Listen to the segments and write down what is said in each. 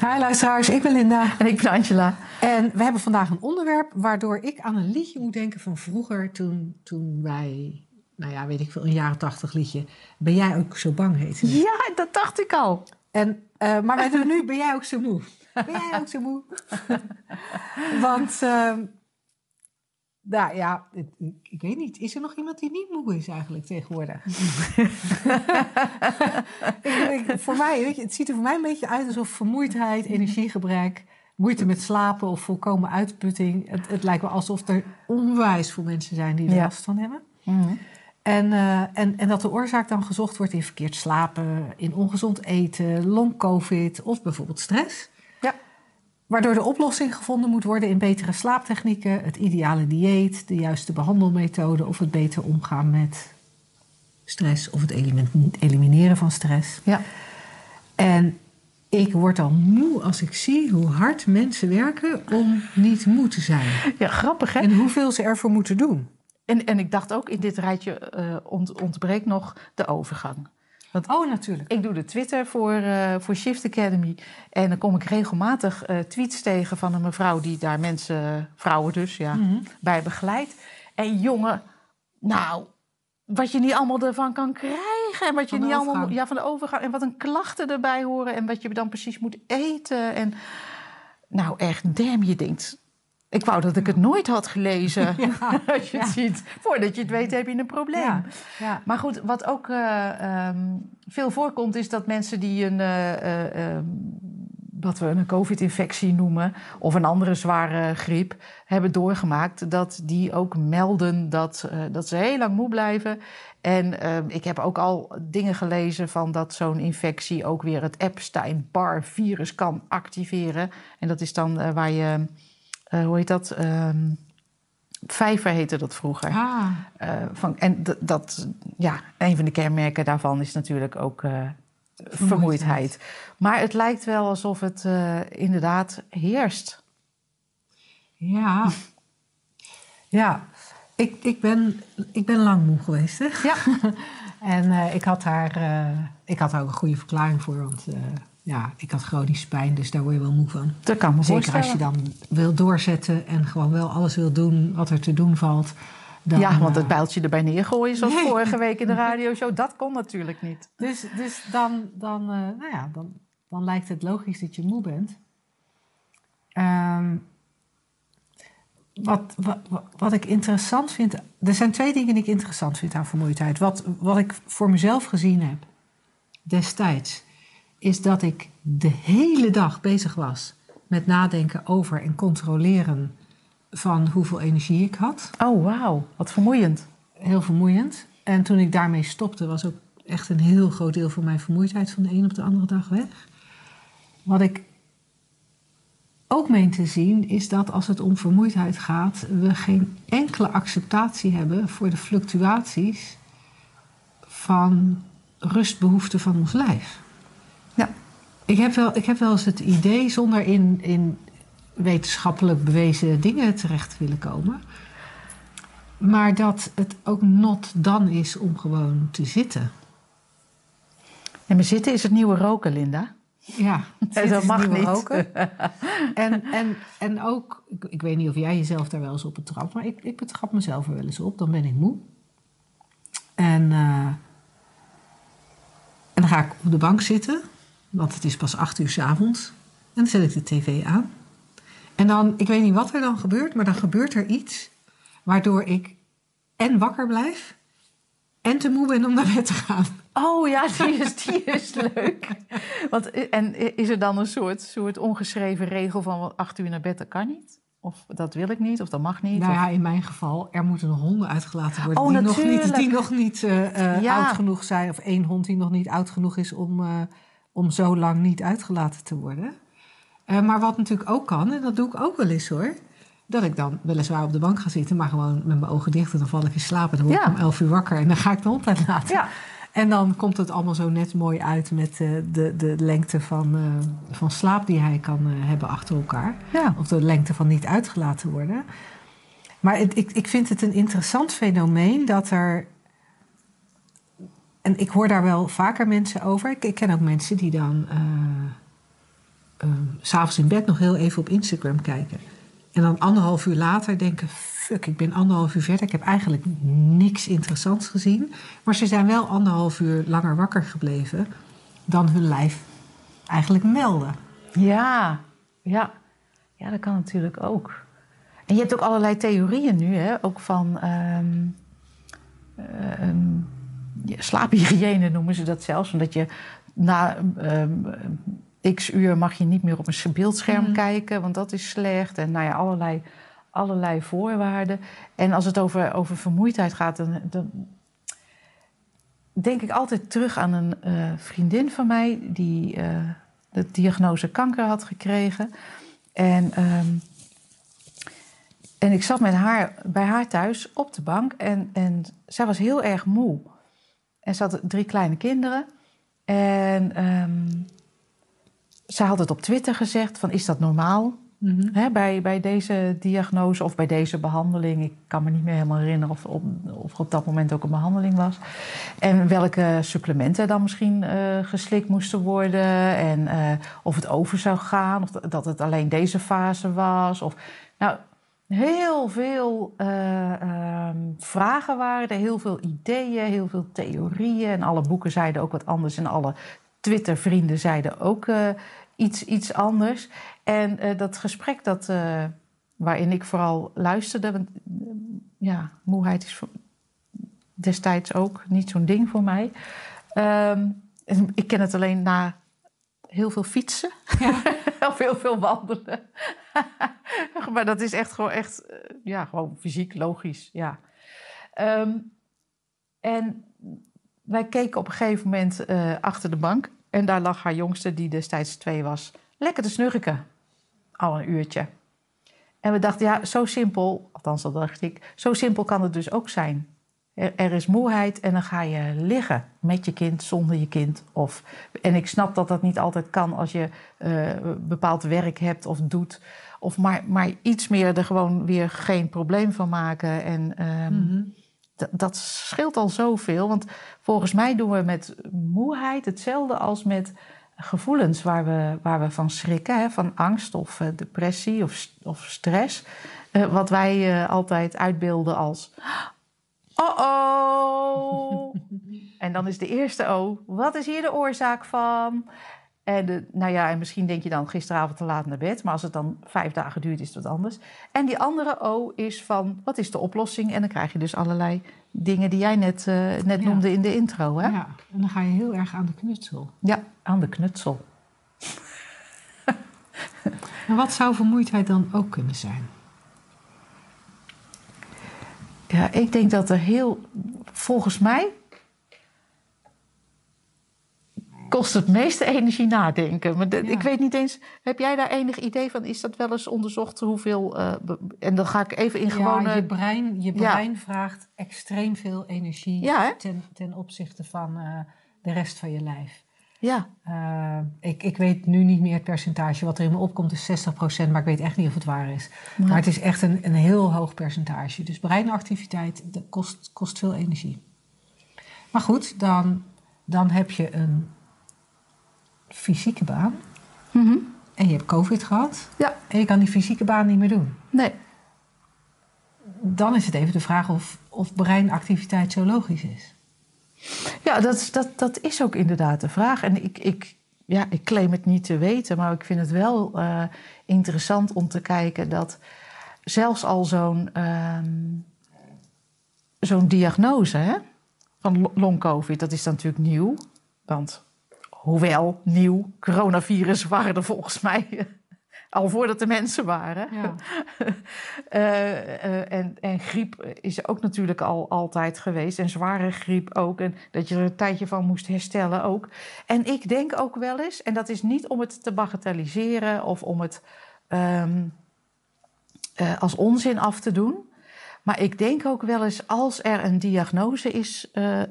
Hi luisteraars, ik ben Linda. En ik ben Angela. En we hebben vandaag een onderwerp waardoor ik aan een liedje moet denken van vroeger toen, toen wij, nou ja, weet ik veel, een jaren tachtig liedje. Ben jij ook zo bang heet het? Ja, dat dacht ik al. En, uh, maar wij doen nu, ben jij ook zo moe? Ben jij ook zo moe? Want, uh, nou ja, ik, ik, weet niet. Is er nog iemand die niet moe is eigenlijk tegenwoordig? ik, ik, voor mij, weet je, het ziet er voor mij een beetje uit alsof vermoeidheid, energiegebrek moeite met slapen of volkomen uitputting. Het, het lijkt wel alsof er onwijs veel mensen zijn die er last van hebben. Mm en, uh, en, en dat de oorzaak dan gezocht wordt in verkeerd slapen, in ongezond eten, long-covid of bijvoorbeeld stress. Waardoor de oplossing gevonden moet worden in betere slaaptechnieken, het ideale dieet, de juiste behandelmethode of het beter omgaan met stress of het elimineren van stress. Ja. En ik word al moe als ik zie hoe hard mensen werken om niet moe te zijn. Ja, grappig hè? En hoeveel ze ervoor moeten doen. En, en ik dacht ook, in dit rijtje uh, ont, ontbreekt nog de overgang. Want oh, natuurlijk. Ik doe de Twitter voor, uh, voor Shift Academy. En dan kom ik regelmatig uh, tweets tegen van een mevrouw die daar mensen, vrouwen dus, ja, mm -hmm. bij begeleidt. En jongen, nou, wat je niet allemaal ervan kan krijgen. En wat je niet allemaal. Ja, van de overgang. En wat een klachten erbij horen. En wat je dan precies moet eten. En nou, echt, damn, je denkt. Ik wou dat ik het nooit had gelezen. Ja, Als je het ziet. Voordat je het weet, heb je een probleem. Ja. Maar goed, wat ook uh, um, veel voorkomt, is dat mensen die een. Uh, uh, wat we een COVID-infectie noemen, of een andere zware griep, hebben doorgemaakt, dat die ook melden dat, dat ze heel lang moe blijven. En uh, ik heb ook al dingen gelezen van dat zo'n infectie ook weer het Epstein-Barr-virus kan activeren. En dat is dan uh, waar je, hoe heet dat? Vijver heette dat vroeger. Ah. van, en dat, ja, een van de kenmerken daarvan is natuurlijk ook vermoeidheid. Maar het lijkt wel alsof het uh, inderdaad heerst. Ja, ja. Ik, ik, ben, ik ben lang moe geweest. Hè? Ja. en ik, had daar, ik had daar ook een goede verklaring voor. Want ja, ik had chronische pijn, dus daar word je wel moe van. Dat kan me Zeker als je dan wil doorzetten en gewoon wel alles wil doen wat er te doen valt. Dan, ja, want het bijltje erbij neergooien, zoals nee. vorige week in de radioshow, dat kon natuurlijk niet. Dus, dus dan, dan, uh, nou ja, dan, dan lijkt het logisch dat je moe bent. Um, wat, wat, wat ik interessant vind. Er zijn twee dingen die ik interessant vind aan vermoeidheid. Wat, wat ik voor mezelf gezien heb destijds, is dat ik de hele dag bezig was met nadenken over en controleren van hoeveel energie ik had. Oh, wauw. Wat vermoeiend. Heel vermoeiend. En toen ik daarmee stopte, was ook echt een heel groot deel van mijn vermoeidheid van de een op de andere dag weg. Wat ik ook meen te zien, is dat als het om vermoeidheid gaat, we geen enkele acceptatie hebben voor de fluctuaties van rustbehoeften van ons lijf. Ik heb wel, ik heb wel eens het idee, zonder in, in wetenschappelijk bewezen dingen terecht te willen komen. Maar dat het ook not dan is om gewoon te zitten. En maar zitten is het nieuwe roken, Linda. Ja, dat mag niet. Roken. en, en, en ook, ik, ik, weet niet of jij jezelf daar wel eens op betrapt, maar ik, ik betrap mezelf er wel eens op. Dan ben ik moe. En, uh, en dan ga ik op de bank zitten, want het is pas acht uur s avonds. En dan zet ik de tv aan. En dan, ik weet niet wat er dan gebeurt, maar dan gebeurt er iets waardoor ik en wakker blijf en te moe ben om naar bed te gaan. Oh ja, die is, die is leuk. Want, en is er dan een soort, soort ongeschreven regel van acht uur naar bed, dat kan niet? Of dat wil ik niet, of dat mag niet? Nou ja, of... in mijn geval, er moeten honden uitgelaten worden oh, die, nog niet, die nog niet uh, ja. oud genoeg zijn. Of één hond die nog niet oud genoeg is om, uh, om zo lang niet uitgelaten te worden. Uh, maar wat natuurlijk ook kan, en dat doe ik ook wel eens hoor. dat ik dan weliswaar op de bank ga zitten, maar gewoon met mijn ogen dicht en dan val ik in slaap en dan word ik Ja. om elf uur wakker en dan ga ik de hond uitlaten. Ja. En dan komt het allemaal zo net mooi uit met eh, de, de lengte van, eh, van slaap die hij kan eh, hebben achter elkaar. Ja. Of de lengte van niet uitgelaten worden. Maar het, ik, ik vind het een interessant fenomeen dat er. En ik hoor daar wel vaker mensen over. Ik, ken ook mensen die dan. eh, s'avonds in bed nog heel even op Instagram kijken. En dan anderhalf uur later denken: fuck, ik ben anderhalf uur verder. Ik heb eigenlijk niks interessants gezien. Maar ze zijn wel anderhalf uur langer wakker gebleven dan hun lijf eigenlijk melden. Ja, ja. ja, dat kan natuurlijk ook. En je hebt ook allerlei theorieën nu, hè? ook van ehm, ehm, slaaphygiëne noemen ze dat zelfs. Omdat je na ehm, x uur mag je niet meer op een beeldscherm Mhm. kijken, want dat is slecht. En nou ja, allerlei, allerlei voorwaarden. En als het over, over vermoeidheid gaat, dan, dan denk ik altijd terug aan een eh, vriendin van mij die eh, de diagnose kanker had gekregen. En, ehm, en ik zat met haar, bij haar thuis op de bank en, en zij was heel erg moe. En ze had drie kleine kinderen. En ehm, zij had het op Twitter gezegd van is dat normaal? Hè, bij, bij deze diagnose of bij deze behandeling. Ik kan me niet meer helemaal herinneren of, of er op dat moment ook een behandeling was. En welke supplementen dan misschien eh, geslikt moesten worden. En eh, of het over zou gaan. Of dat het alleen deze fase was. Of, nou, heel veel eh, ehm, vragen waren er. Heel veel ideeën, heel veel theorieën. En alle boeken zeiden ook wat anders. En alle Twitter-vrienden zeiden ook eh, iets, iets anders. En eh, dat gesprek dat, waarin ik vooral luisterde... Want, eh, ja, moeheid is destijds ook niet zo'n ding voor mij. Ehm, ik ken het alleen na heel veel fietsen. of heel veel wandelen. maar dat is echt gewoon echt... eh, ja, gewoon fysiek, logisch, ja. Ehm, en wij keken op een gegeven moment eh, achter de bank. En daar lag haar jongste, die destijds twee was, lekker te snurken. Al een uurtje. En we dachten, ja, zo simpel, althans dat dacht ik, zo simpel kan het dus ook zijn. Er, er is moeheid en dan ga je liggen met je kind, zonder je kind. Of, en ik snap dat dat niet altijd kan als je eh, bepaald werk hebt of doet. Of maar, maar iets meer er gewoon weer geen probleem van maken. En ehm, dat, dat scheelt al zoveel. Want volgens mij doen we met moeheid hetzelfde als met gevoelens waar we, waar we van schrikken. Hè? Van angst of eh, depressie of, of stress. Eh, wat wij altijd uitbeelden als... Oh-oh! en dan is de eerste O, wat is hier de oorzaak van? En de, nou ja, en misschien denk je dan gisteravond te laat naar bed, maar als het dan vijf dagen duurt, is het wat anders. En die andere O is van, wat is de oplossing? En dan krijg je dus allerlei dingen die jij net, eh, net Ja. noemde in de intro. Hè? Ja. Ja, en dan ga je heel erg aan de knutsel. aan de knutsel. En wat zou vermoeidheid dan ook kunnen zijn? Ja, ik denk dat er heel, volgens mij, kost het meeste energie nadenken. Maar de- Ja. ik weet niet eens, heb jij daar enig idee van? Is dat wel eens onderzocht hoeveel? eh, be- en dan ga ik even in gewone. Ja, je brein, je Ja. brein vraagt extreem veel energie ten, ten opzichte van eh, de rest van je lijf. Ja, Eh, ik, ik weet nu niet meer het percentage. Wat er in me opkomt is 60%, maar ik weet echt niet of het waar is. Maar het is echt een, een heel hoog percentage. Dus breinactiviteit dat kost, kost veel energie. Maar goed, dan, dan heb je een fysieke baan. Mhm. En je hebt COVID gehad. ja, En je kan die fysieke baan niet meer doen. nee. Dan is het even de vraag of, of breinactiviteit zo logisch is. Ja, dat, dat, dat is ook inderdaad de vraag. En ik, ik, ja, ik claim het niet te weten, maar ik vind het wel eh, interessant om te kijken dat zelfs al zo'n ehm, zo'n diagnose hè, van lo- long-covid, dat is dan natuurlijk nieuw. Want hoewel nieuw, coronavirus waren er volgens mij al voordat er mensen waren. Ja. Eh, eh, en, en griep is ook natuurlijk al altijd geweest. En zware griep ook. En dat je er een tijdje van moest herstellen ook. En ik denk ook wel eens, en dat is niet om het te bagatelliseren of om het. ehm, eh, als onzin af te doen. Maar ik denk ook wel eens als er een diagnose is, uh,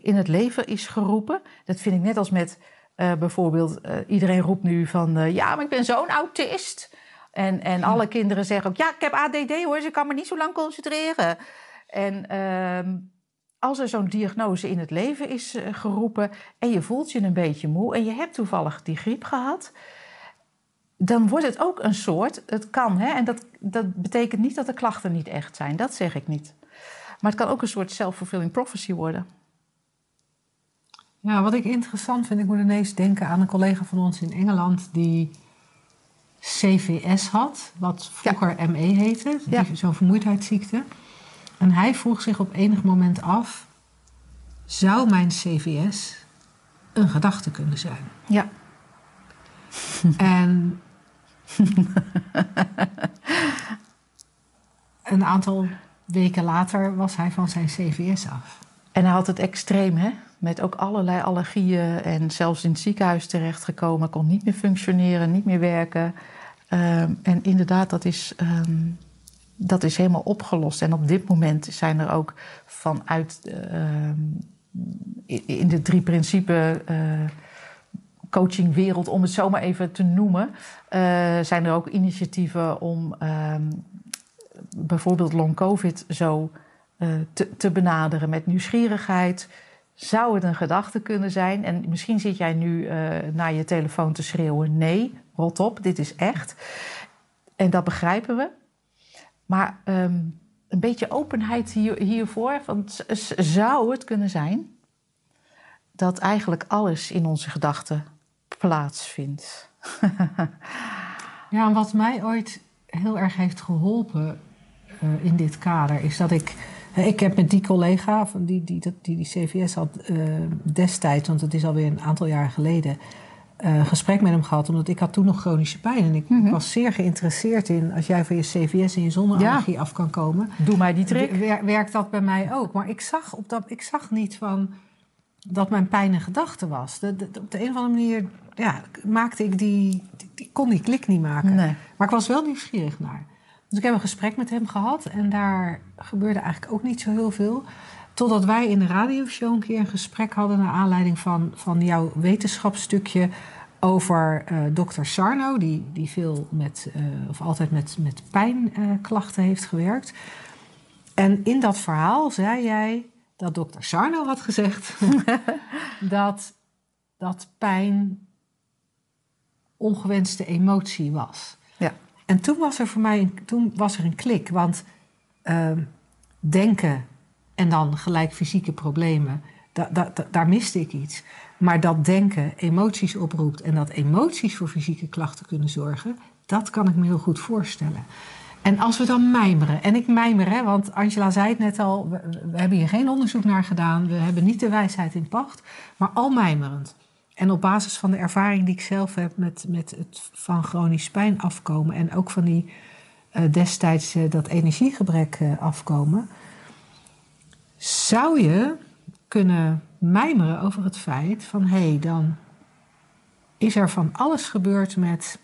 in het leven is geroepen. Dat vind ik net als met bijvoorbeeld, iedereen roept nu van ja, maar ik ben zo'n autist. En, en alle kinderen zeggen ook ja, ik heb ADD hoor, dus ik kan me niet zo lang concentreren. En ehm, als er zo'n diagnose in het leven is geroepen en je voelt je een beetje moe en je hebt toevallig die griep gehad, dan wordt het ook een soort, het kan, hè, en dat, dat betekent niet dat de klachten niet echt zijn, dat zeg ik niet. Maar het kan ook een soort self-fulfilling prophecy worden. Ja, wat ik interessant vind, ik moet ineens denken aan een collega van ons in Engeland die CVS had, wat vroeger ME heette, ja. zo'n vermoeidheidsziekte. En hij vroeg zich op enig moment af: zou mijn CVS een gedachte kunnen zijn? Ja. En een aantal weken later was hij van zijn CVS af. En hij had het extreem, hè? Met ook allerlei allergieën en zelfs in het ziekenhuis terechtgekomen. Kon niet meer functioneren, niet meer werken. Ehm, en inderdaad, dat is, ehm, dat is helemaal opgelost. En op dit moment zijn er ook vanuit ehm, in de drie principes. Uh, coachingwereld, om het zo maar even te noemen, uh, zijn er ook initiatieven om bijvoorbeeld long COVID zo uh, te, te, benaderen met nieuwsgierigheid. Zou het een gedachte kunnen zijn? En misschien zit jij nu naar je telefoon te schreeuwen: nee, rot op, dit is echt. En dat begrijpen we. Maar um, een beetje openheid hier, hiervoor. Want zou het kunnen zijn dat eigenlijk alles in onze gedachten plaatsvindt. ja, en wat mij ooit heel erg heeft geholpen uh, in dit kader is dat ik. Ik heb met die collega van die, die, die, die CVS had uh, destijds, want het is alweer een aantal jaar geleden, uh, gesprek met hem gehad. Omdat ik had toen nog chronische pijn. En ik, mm -hmm. was zeer geïnteresseerd in als jij van je CVS en je zonneallergie ja. af kan komen. Doe mij die trick. Werkt dat bij mij ook. Maar ik zag, op dat, ik zag niet van dat mijn pijn een gedachte was. De, de, op de een of andere manier ja, maakte ik die, die, kon die klik niet maken. Nee. Maar ik was wel nieuwsgierig naar. Dus ik heb een gesprek met hem gehad en daar gebeurde eigenlijk ook niet zo heel veel. Totdat wij in de radioshow een keer een gesprek hadden naar aanleiding van, van jouw wetenschapsstukje over uh, dokter Sarno, die, die veel met, uh, of altijd met, met pijnklachten uh, heeft gewerkt. En in dat verhaal zei jij dat dokter Sarno had gezegd dat, dat pijn ongewenste emotie was. En toen was er voor mij toen was er een klik, want uh, denken en dan gelijk fysieke problemen, da, da, da, daar miste ik iets. Maar dat denken emoties oproept en dat emoties voor fysieke klachten kunnen zorgen, dat kan ik me heel goed voorstellen. En als we dan mijmeren, en ik mijmer, hè, want Angela zei het net al, we, hebben hier geen onderzoek naar gedaan, we hebben niet de wijsheid in pacht, maar al mijmerend. En op basis van de ervaring die ik zelf heb met, met het van chronisch pijn afkomen en ook van die uh, destijds uh, dat energiegebrek uh, afkomen, zou je kunnen mijmeren over het feit van hé, hey, dan is er van alles gebeurd met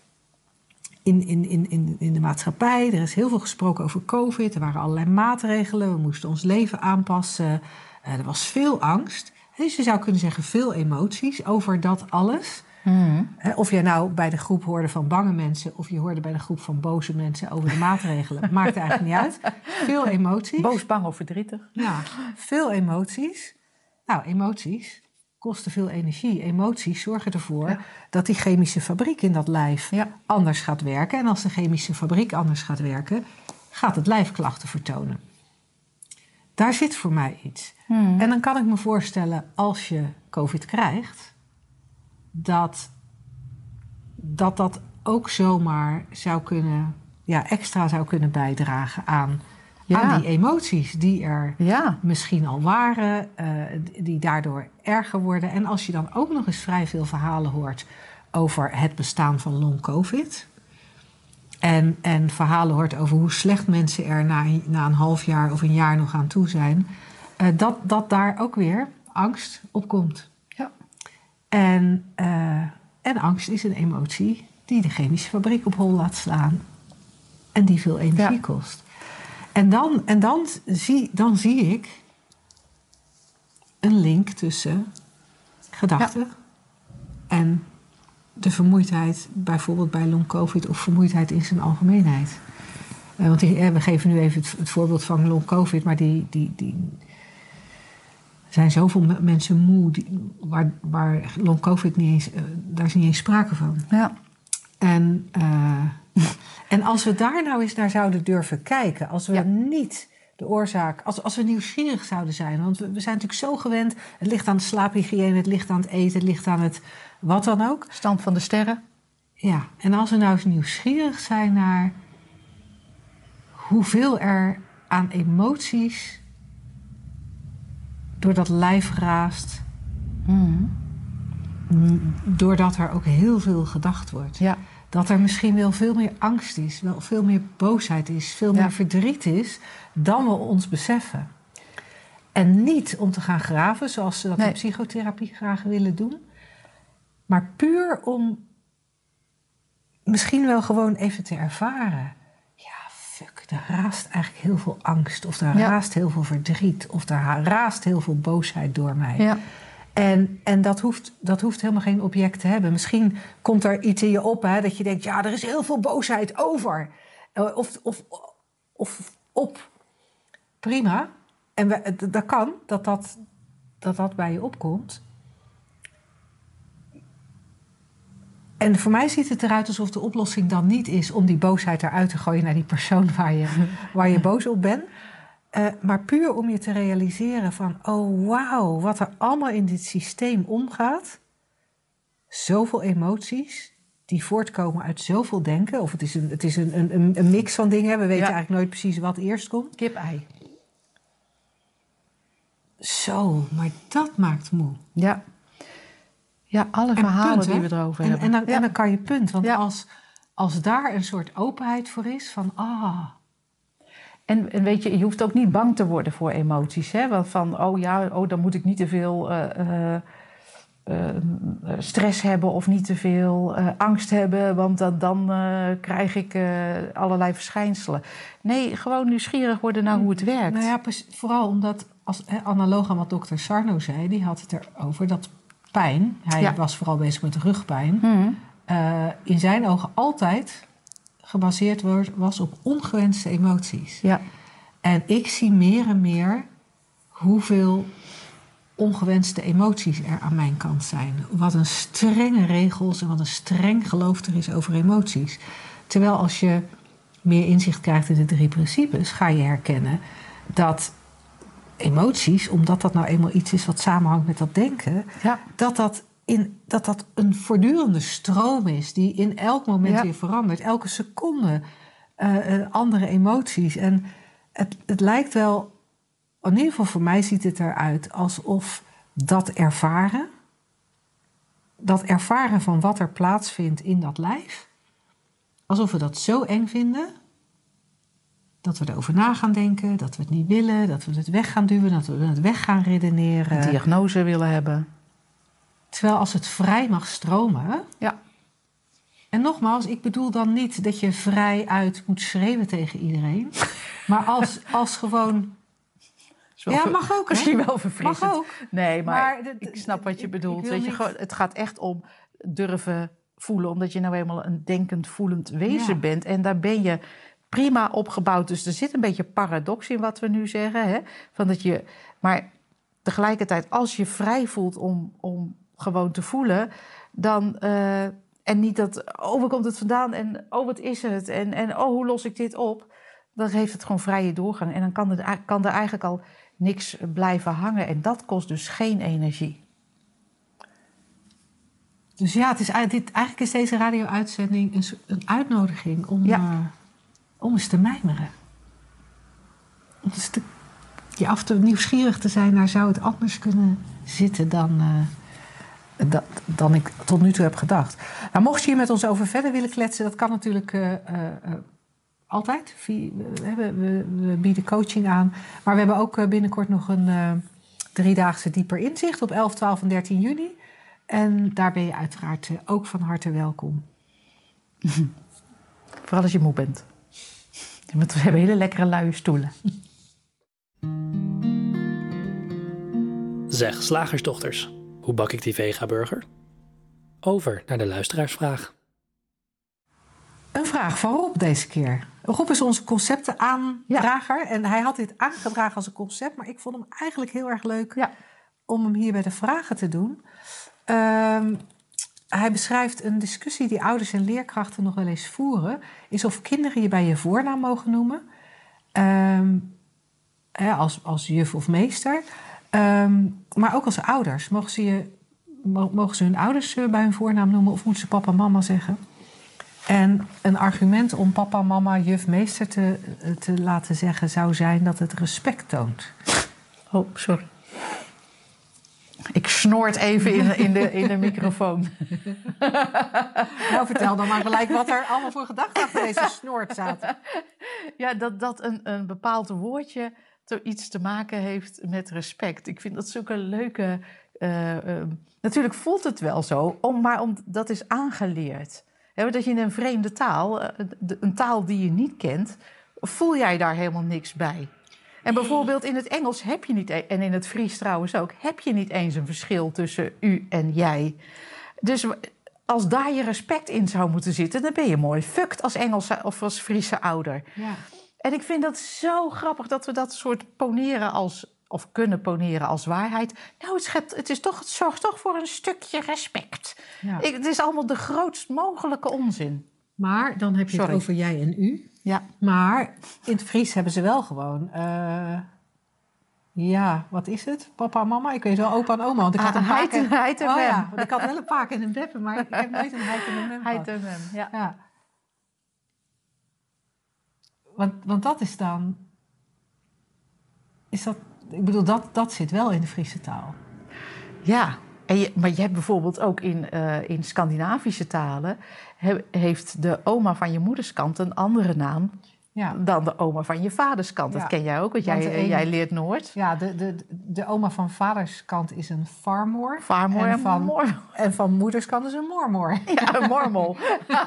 in, in, in, in, in de maatschappij. Er is heel veel gesproken over COVID. Er waren allerlei maatregelen. We moesten ons leven aanpassen. er was veel angst. Dus je zou kunnen zeggen veel emoties over dat alles. Mm. Of je nou bij de groep hoorde van bange mensen... of je hoorde bij de groep van boze mensen over de maatregelen. Maakt eigenlijk niet uit. Veel emoties. Boos, bang of verdrietig. Ja, veel emoties. Nou, emoties kosten veel energie. Emoties zorgen ervoor ja. dat die chemische fabriek in dat lijf ja. anders gaat werken. En als de chemische fabriek anders gaat werken... gaat het lijf klachten vertonen. Daar zit voor mij iets. Hmm. En dan kan ik me voorstellen, als je COVID krijgt, dat dat, dat ook zomaar zou kunnen, ja, extra zou kunnen bijdragen aan, ja. aan die emoties die er ja. misschien al waren, uh, die daardoor erger worden. En als je dan ook nog eens vrij veel verhalen hoort over het bestaan van long-COVID. En, en verhalen hoort over hoe slecht mensen er na, na een half jaar of een jaar nog aan toe zijn. Uh, dat, dat daar ook weer angst op komt. Ja. En, uh, en angst is een emotie die de chemische fabriek op hol laat slaan. En die veel energie kost. En, dan, en dan, zie, dan zie ik een link tussen gedachten en de vermoeidheid, bijvoorbeeld bij long COVID of vermoeidheid in zijn algemeenheid. Uh, want die, we geven nu even het, het, voorbeeld van long COVID, maar die, die, die zijn zoveel mensen moe die, waar, waar long COVID niet eens, uh, daar is niet eens sprake van. Ja. En, uh, en als we daar nou eens naar zouden durven kijken, als we ja. niet de oorzaak, als, als we nieuwsgierig zouden zijn, want we, we, zijn natuurlijk zo gewend, het ligt aan de slaaphygiëne, het ligt aan het eten, het ligt aan het wat dan ook. Stand van de sterren. Ja, en als we nou eens nieuwsgierig zijn naar hoeveel er aan emoties door dat lijf raast. Mm. Doordat er ook heel veel gedacht wordt. Ja. Dat er misschien wel veel meer angst is, wel veel meer boosheid is, veel Ja. meer verdriet is dan we ons beseffen. En niet om te gaan graven, zoals ze dat Nee. in psychotherapie graag willen doen, maar puur om misschien wel gewoon even te ervaren. Ja, fuck, er raast eigenlijk heel veel angst, of er Ja. raast heel veel verdriet, of er ha- raast heel veel boosheid door mij. Ja. En, en dat, hoeft, dat hoeft helemaal geen object te hebben. Misschien komt er iets in je op hè, dat je denkt: ja, er is heel veel boosheid over. Eh, Of, of, of op. Prima. En dat kan, dat dat, dat dat bij je opkomt. En voor mij ziet het eruit alsof de oplossing dan niet is om die boosheid eruit te gooien naar die persoon waar je, waar je boos op bent. Eh, maar puur om je te realiseren van, oh wauw, wat er allemaal in dit systeem omgaat. Zoveel emoties die voortkomen uit zoveel denken. Of het is een, het is een, een, een- mix van dingen. We weten Ja. eigenlijk nooit precies wat eerst komt. Kip-ei. Zo, maar dat maakt moe. Ja. Ja, alle En verhalen punt, die we erover en, hebben. En dan, ja. en dan kan je punt. Want Ja. als, als daar een soort openheid voor is van, ah, En, en weet je, je hoeft ook niet bang te worden voor emoties. Hè? Want van, oh ja, oh, dan moet ik niet te veel eh, eh, eh, stress hebben of niet te veel angst hebben, want dan, dan krijg ik allerlei verschijnselen. Nee, gewoon nieuwsgierig worden naar hoe het werkt. Nou ja, vooral omdat, als, hè, analoog aan wat dokter Sarno zei, die had het erover dat pijn, hij Ja. was vooral bezig met rugpijn, eh, in zijn ogen altijd gebaseerd was, was op ongewenste emoties. Ja, En ik zie meer en meer hoeveel ongewenste emoties er aan mijn kant zijn. Wat een strenge regels en wat een streng geloof er is over emoties. Terwijl als je meer inzicht krijgt in de drie principes, ga je herkennen dat emoties, omdat dat nou eenmaal iets is wat samenhangt met dat denken, ja. dat dat, in, dat dat een voortdurende stroom is die in elk moment Ja. weer verandert. Elke seconde eh, eh, andere emoties. En het, het lijkt wel, in ieder geval voor mij ziet het eruit alsof dat ervaren, dat ervaren van wat er plaatsvindt in dat lijf, alsof we dat zo eng vinden. Dat we erover na gaan denken, dat we het niet willen, dat we het weg gaan duwen, dat we het weg gaan redeneren. Een diagnose willen hebben. Terwijl als het vrij mag stromen. Ja. En nogmaals, ik bedoel dan niet dat je vrij uit moet schreeuwen tegen iedereen. Maar als, als gewoon. Ja, mag ook. Hè? Misschien wel verfrissend. Mag ook. Nee, maar, ik snap wat je bedoelt. je, gewoon, het gaat echt om durven voelen. Omdat je nou eenmaal een denkend, voelend wezen Ja. bent. En daar ben je prima opgebouwd. Dus er zit een beetje paradox in wat we nu zeggen. Hè? Van dat je, maar tegelijkertijd, als je vrij voelt om, om gewoon te voelen... dan... eh, en niet dat, oh, waar komt het vandaan? En oh, wat is het? En, en oh, hoe los ik dit op? Dan heeft het gewoon vrije doorgang. En dan kan er, kan er eigenlijk al niks blijven hangen. En dat kost dus geen energie. Dus ja, het is, eigenlijk- dit, eigenlijk is deze radio-uitzending een, uitnodiging om, Ja. eh, om eens te mijmeren. Om eens te, je af te nieuwsgierig te zijn naar zou het anders kunnen zitten dan, eh, dat, dan ik tot nu toe heb gedacht. Nou, mocht je hier met ons over verder willen kletsen, dat kan natuurlijk eh, eh, eh, altijd. Via- we, we, bieden coaching aan. Maar we hebben ook eh, binnenkort nog een eh, driedaagse dieper inzicht op 11, 12 en 13 juni. En daar ben je uiteraard eh, ook van harte welkom. Vooral als je moe bent. Want we hebben hele lekkere luie stoelen. Zeg, slagersdochters, hoe bak ik die vega-burger? Over naar de luisteraarsvraag. Een vraag van Rob deze keer. Rob is onze conceptenaandrager. En hij had dit aangedragen als een concept. Maar ik vond hem eigenlijk heel erg leuk Ja. om hem hier bij de vragen te doen. Ehm, hij beschrijft een discussie die ouders en leerkrachten nog wel eens voeren. Is of kinderen je bij je voornaam mogen noemen. Ehm, hè, als, als juf of meester. Ehm, maar ook als ouders. Mogen ze, je, mo- mogen ze hun ouders eh, bij hun voornaam noemen of moeten ze papa en mama zeggen? En een argument om papa, mama, juf, meester te, eh, te laten zeggen zou zijn dat het respect toont. Oh, sorry. Ik snoort even in, in, de, in de microfoon. Nou, vertel dan maar gelijk wat er allemaal voor gedachten achter deze snoort zaten. Ja, dat, dat een, een bepaald woordje iets te maken heeft met respect. Ik vind dat zulke leuke. eh, eh, natuurlijk voelt het wel zo, maar dat is aangeleerd. Dat je in een vreemde taal, eh, een taal die je niet kent, voel jij daar helemaal niks bij. En bijvoorbeeld in het Engels heb je niet, e- en in het Fries trouwens ook, heb je niet eens een verschil tussen u en jij. Dus als daar je respect in zou moeten zitten, dan ben je mooi fucked als Engelse of als Friese ouder. Ja. En ik vind dat zo grappig dat we dat soort poneren als, of kunnen poneren als waarheid. Nou, het, schept, het, is toch, het zorgt toch voor een stukje respect. Ja. Ik, het is allemaal de grootst mogelijke onzin. Maar dan heb je Sorry. het over jij en u. Ja, Maar in het Fries hebben ze wel gewoon. eh, ja, wat is het? Papa en mama? Ik weet wel opa en oma. Want ik had een Ah, paar heid keer... heid en oh, ja, want ik had wel een paar keer een beppen, maar ik heb nooit een heid en een mem gehad. en hem. Ja. Ja. Want, want dat is dan... Is dat... Ik bedoel, dat, dat zit wel in de Friese taal. Ja, en maar je hebt bijvoorbeeld ook in, eh, in Scandinavische talen... he- heeft de oma van je moederskant een andere naam Ja, dan de oma van je vaderskant. Dat Ja. ken jij ook, want, Want jij, ene- jij leert Noord. ja de, de, de oma van vaders kant is een farmoor. Farmoor en, van, mor- en van moeders kant is een mormoor. Ja, een mormel.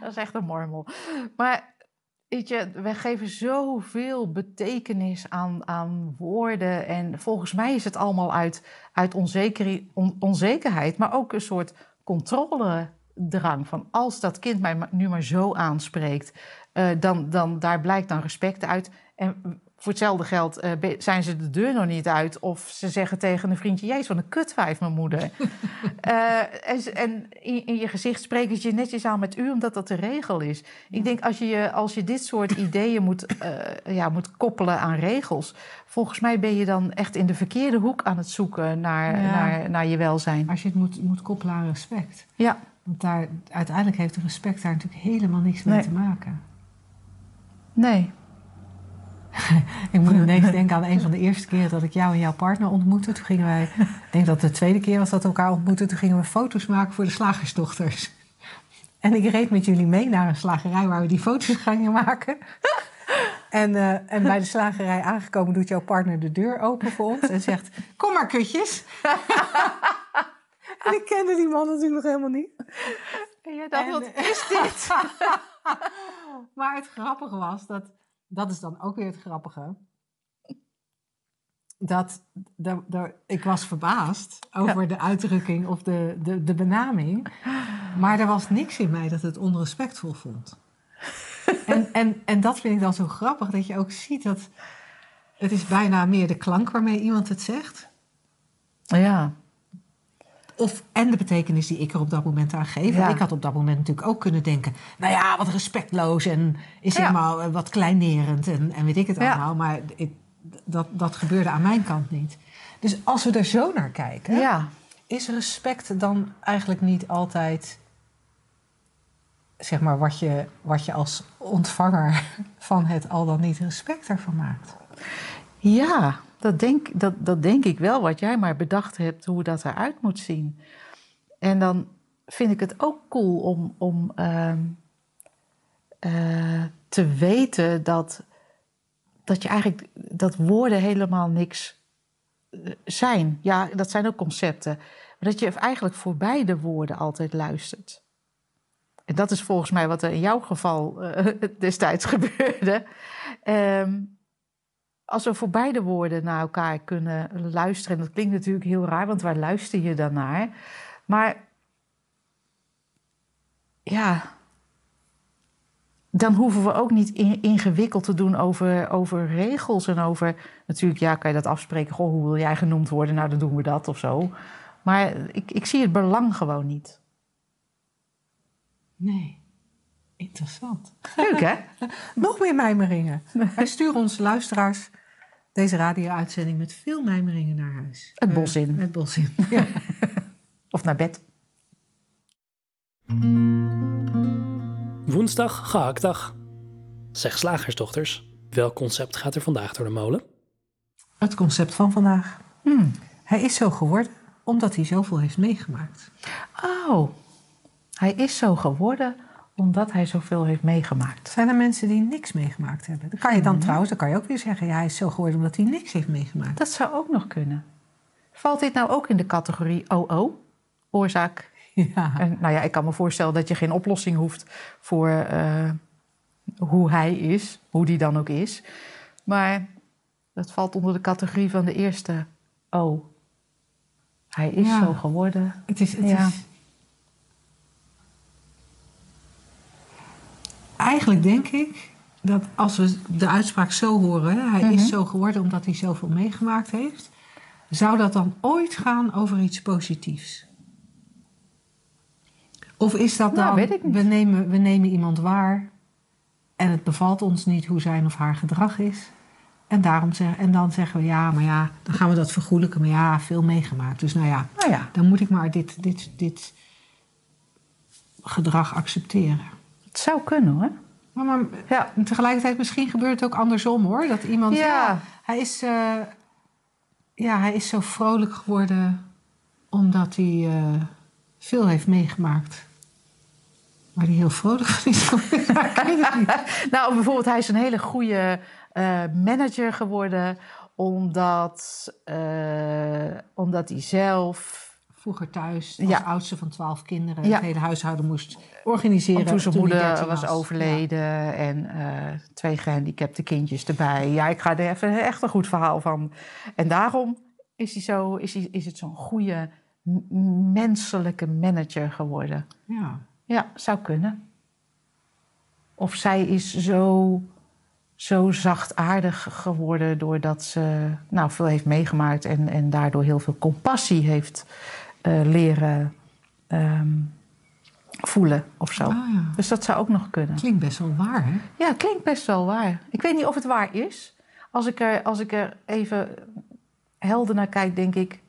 dat is echt een mormel. Maar weet je, we geven zoveel betekenis aan, aan woorden. En volgens mij is het allemaal uit, uit onzeker, on- onzekerheid, maar ook een soort controledrang. Van als dat kind mij nu maar zo aanspreekt, eh, dan, dan daar blijkt dan respect uit. En voor hetzelfde geld eh, zijn ze de deur nog niet uit. Of ze zeggen tegen een vriendje: Jezus, wat een kutwijf, mijn moeder. Eh, en en in, in je gezicht spreken ze je netjes aan met u, omdat dat de regel is. Ik denk als je, als je dit soort ideeën moet, ja, moet koppelen aan regels. Volgens mij ben je dan echt in de verkeerde hoek aan het zoeken naar, Ja. naar, naar je welzijn. Als je het moet, moet koppelen aan respect. Ja, Want daar, uiteindelijk heeft respect daar natuurlijk helemaal niks mee te maken. nee. Ik moet ineens denken aan een van de eerste keren dat ik jou en jouw partner ontmoette. Toen gingen wij, ik denk dat het de tweede keer was dat we elkaar ontmoetten. Toen gingen we foto's maken voor de slagersdochters. En ik reed met jullie mee naar een slagerij waar we die foto's gingen maken. En, eh, en bij de slagerij aangekomen doet jouw partner de deur open voor ons en zegt: Kom maar, kutjes. En ik kende die man natuurlijk nog helemaal niet. En jij dacht, En- wat is dit? Maar het grappige was dat, dat is dan ook weer het grappige. Dat, dat, dat- ik was verbaasd over de uitdrukking of de, de, de benaming. Maar er was niks in mij dat het onrespectvol vond. En, en, en dat vind ik dan zo grappig, dat je ook ziet dat het is bijna meer de klank waarmee iemand het zegt. Ja, Of, en de betekenis die ik er op dat moment aan geef. Ja. Ik had op dat moment natuurlijk ook kunnen denken... nou ja, wat respectloos en is Ja. helemaal eh, wat kleinerend en, en weet ik het allemaal. Maar ik, dat, dat gebeurde aan mijn kant niet. Dus als we er zo naar kijken... is respect dan eigenlijk niet altijd... zeg maar wat je, wat je als ontvanger van het al dan niet respect ervan maakt? Ja, dat denk, dat, dat denk ik wel, wat jij maar bedacht hebt, hoe dat eruit moet zien. En dan vind ik het ook cool om, om ehm, eh, te weten dat, dat je eigenlijk dat woorden helemaal niks eh, zijn. Ja, dat zijn ook concepten. Maar dat je eigenlijk voorbij de woorden altijd luistert. en dat is volgens mij wat er in jouw geval uh, destijds gebeurde. Um, als we voor beide woorden naar elkaar kunnen luisteren, en dat klinkt natuurlijk heel raar, want waar luister je dan naar? Maar ja, dan hoeven we ook niet ingewikkeld te doen over, over regels en over. Natuurlijk, ja, kan je dat afspreken. Goh, hoe wil jij genoemd worden? Nou, dan doen we dat of zo. Maar ik, ik zie het belang gewoon niet. Nee. Interessant. Leuk, hè? Nog meer mijmeringen. Wij sturen onze luisteraars deze radio-uitzending met veel mijmeringen naar huis. Het bos in. Uh, het bos in, ja. of naar bed. Woensdag, gehaktdag. Zeg slagersdochters, welk concept gaat er vandaag door de molen? Het concept van vandaag. Hmm. Hij is zo geworden omdat hij zoveel heeft meegemaakt. Oh, hij is zo geworden omdat hij zoveel heeft meegemaakt. Zijn er mensen die niks meegemaakt hebben? Dan kan je dan hmm. trouwens, dan kan je ook weer zeggen, ja, hij is zo geworden omdat hij niks heeft meegemaakt. Dat zou ook nog kunnen. Valt dit nou ook in de categorie OO? Oorzaak ja. En, nou ja, ik kan me voorstellen dat je geen oplossing hoeft voor uh, hoe hij is, hoe die dan ook is. Maar dat valt onder de categorie van de eerste. Oh, hij is zo geworden. Het is, het ja. is... Eigenlijk denk ik dat als we de uitspraak zo horen, hij is mhm. zo geworden omdat hij zoveel meegemaakt heeft, zou dat dan ooit gaan over iets positiefs? Of is dat nou, dan, niet. We, nemen, we nemen iemand waar en het bevalt ons niet hoe zijn of haar gedrag is. En, daarom zeg, en dan zeggen we ja, maar ja, dan gaan we dat vergoelijken. Maar ja, veel meegemaakt. Dus nou ja, nou ja. dan moet ik maar dit, dit, dit gedrag accepteren. Het zou kunnen hoor. Maar, maar ja. tegelijkertijd misschien gebeurt het ook andersom hoor. Dat iemand, ja, hij, is, uh, ja hij is zo vrolijk geworden omdat hij uh, veel heeft meegemaakt. Maar die heel vrolijk van is. nou, bijvoorbeeld, hij is een hele goede uh, manager geworden. Omdat, omdat hij zelf. Vroeger thuis, als oudste van twaalf kinderen, ja. het hele huishouden moest organiseren. toen zijn moeder was, overleden ja. en uh, twee gehandicapte kindjes erbij. Ja, ik ga er even echt een goed verhaal van. En daarom is, hij zo, is, hij, is het zo'n goede menselijke manager geworden. Ja. Ja, zou kunnen. Of zij is zo, zo zachtaardig geworden doordat ze nou, veel heeft meegemaakt en, en daardoor heel veel compassie heeft uh, leren um, voelen of zo. Ah, ja. Dus dat zou ook nog kunnen. Klinkt best wel waar, hè? Ja, klinkt best wel waar. Ik weet niet of het waar is. Als ik er, als ik er even helder naar kijk, denk ik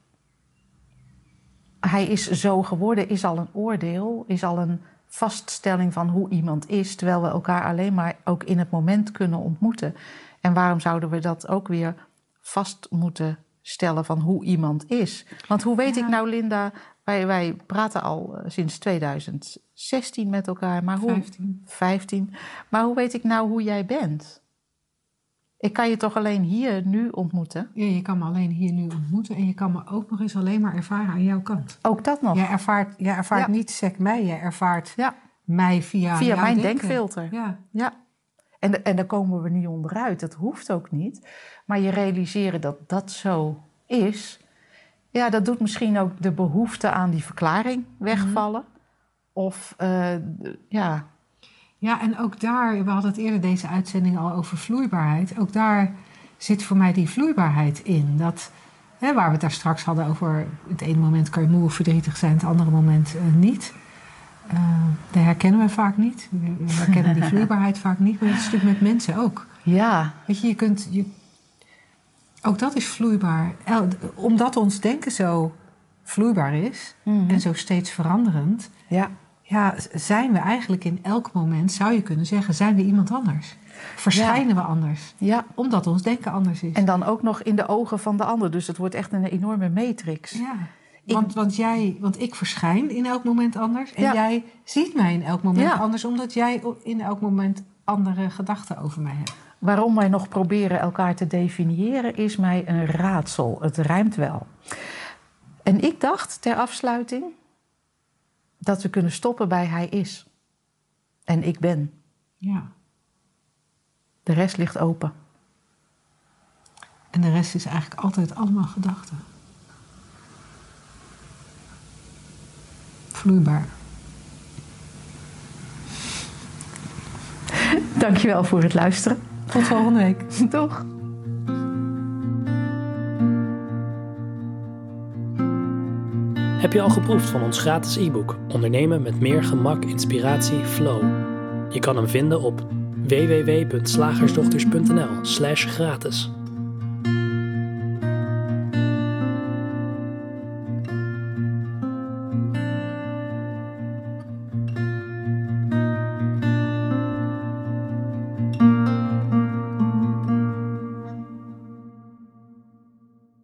hij is zo geworden, is al een oordeel, is al een vaststelling van hoe iemand is, terwijl we elkaar alleen maar ook in het moment kunnen ontmoeten. En waarom zouden we dat ook weer vast moeten stellen van hoe iemand is? Want hoe weet ik nou, Linda, wij, wij praten al eh, sinds 2016 met elkaar, maar hoe. 15. 15. Maar hoe weet ik nou hoe jij bent? Ik kan je toch alleen hier nu ontmoeten? Ja, je kan me alleen hier nu ontmoeten. En je kan me ook nog eens alleen maar ervaren aan jouw kant. Ook dat nog? Jij ervaart, jij ervaart niet sec mij, jij ervaart ja. mij via Via mijn denken. denkfilter. Ja. ja. En, en daar komen we niet onderuit. Dat hoeft ook niet. Maar je realiseren dat dat zo is... Ja, dat doet misschien ook de behoefte aan die verklaring wegvallen. Mhm. Of uh, ja, ja, en ook daar, we hadden het eerder deze uitzending al over vloeibaarheid. Ook daar zit voor mij die vloeibaarheid in. Dat, hè, waar we het daar straks hadden over, het ene moment kan je moe of verdrietig zijn, het andere moment uh, niet. Uh, dat herkennen we vaak niet. We herkennen die vloeibaarheid vaak niet, maar dat is natuurlijk met mensen ook. Ja. Weet je, je kunt, je, ook dat is vloeibaar. Omdat ons denken zo vloeibaar is mm en zo steeds veranderend, ja ja, zijn we eigenlijk in elk moment, zou je kunnen zeggen, zijn we iemand anders? Verschijnen we anders? Ja. Omdat ons denken anders is. En dan ook nog in de ogen van de ander. Dus het wordt echt een enorme matrix. Ja. Want, want, jij, want ik verschijn in elk moment anders. En jij ziet mij in elk moment anders, omdat jij in elk moment andere gedachten over mij hebt. Waarom wij nog proberen elkaar te definiëren, is mij een raadsel. Het rijmt wel. En ik dacht ter afsluiting, dat we kunnen stoppen bij hij is. en ik ben. Ja. De rest ligt open. En de rest is eigenlijk altijd allemaal gedachten. Vloeibaar. Dankjewel voor het luisteren. Tot volgende week. Toch? Heb je al geproefd van ons gratis e-book Ondernemen met meer gemak, inspiratie, flow? Je kan hem vinden op www.slagersdochters.nl/gratis.